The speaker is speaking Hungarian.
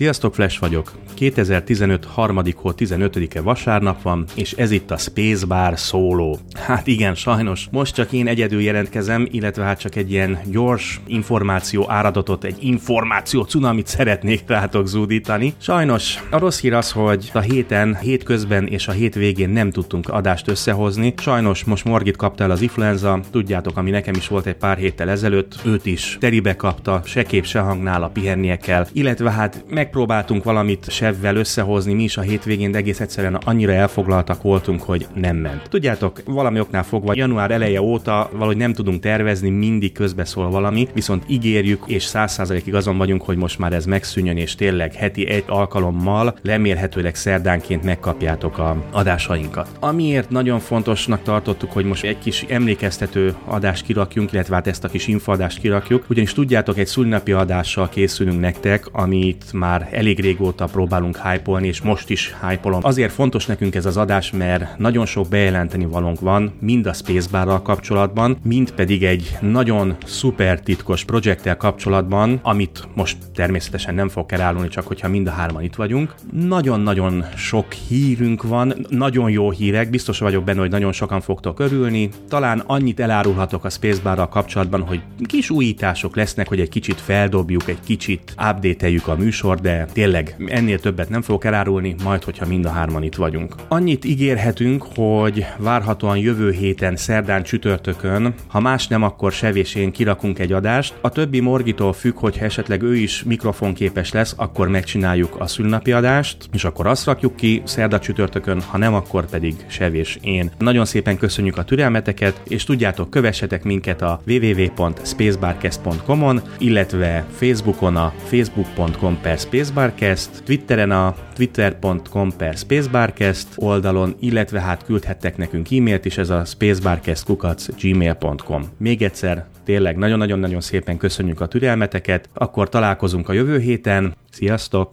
Sziasztok, Flash vagyok. 2015. harmadik hó 15-e vasárnap van, és ez itt a Spacebar szóló. Hát igen, sajnos most csak én egyedül jelentkezem, illetve hát csak egy ilyen gyors információ áradatot, egy információ cunamit szeretnék rátok zúdítani. Sajnos a rossz hír az, hogy a héten, hétközben és a hétvégén nem tudtunk adást összehozni. Sajnos most Morgit kapta el az influenza, tudjátok, ami nekem is volt egy pár héttel ezelőtt, őt is teribe kapta, se kép, se hangnál a pihennie kell, illetve hát megpróbáltunk valamit sevvel összehozni mi is a hétvégén, de egész egyszerűen annyira elfoglaltak voltunk, hogy nem ment. Tudjátok, valami oknál fogva január eleje óta valahogy nem tudunk tervezni, mindig közbeszól valami, viszont ígérjük, és száz százalékig azon vagyunk, hogy most már ez megszűnjön, és tényleg heti egy alkalommal lemérhetőleg szerdánként megkapjátok a adásainkat. Amiért nagyon fontosnak tartottuk, hogy most egy kis emlékeztető adást kirakjunk, illetve hát ezt a kis infoadást kirakjuk, ugyanis tudjátok, egy szülinapi adással készülünk nektek, amit már már elég régóta próbálunk hype és most is hype Azért fontos nekünk ez az adás, mert nagyon sok bejelenteni valónk van, mind a Spacebarral kapcsolatban, mind pedig egy nagyon szuper titkos projekttel kapcsolatban, amit most természetesen nem fog elárulni, csak hogyha mind a hárman itt vagyunk. Nagyon-nagyon sok hírünk van, nagyon jó hírek, biztos vagyok benne, hogy nagyon sokan fogtok örülni. Talán annyit elárulhatok a Spacebarral kapcsolatban, hogy kis újítások lesznek, hogy egy kicsit feldobjuk, egy kicsit update a de tényleg ennél többet nem fogok elárulni, majd hogyha mind a hárman itt vagyunk. Annyit ígérhetünk, hogy várhatóan jövő héten, szerdán, csütörtökön, ha más nem, akkor sevésén kirakunk egy adást. A többi morgitól függ, hogy esetleg ő is mikrofonképes lesz, akkor megcsináljuk a szülnapi adást, és akkor azt rakjuk ki szerda csütörtökön, ha nem, akkor pedig sevés én. Nagyon szépen köszönjük a türelmeteket, és tudjátok, kövessetek minket a www.spacebarcast.com-on, illetve Facebookon a facebook.com per Spacebarcast, Twitteren a twitter.com per Spacebarcast oldalon, illetve hát küldhettek nekünk e-mailt is, ez a spacebarcast.gmail.com. Még egyszer, tényleg nagyon-nagyon-nagyon szépen köszönjük a türelmeteket, akkor találkozunk a jövő héten, sziasztok!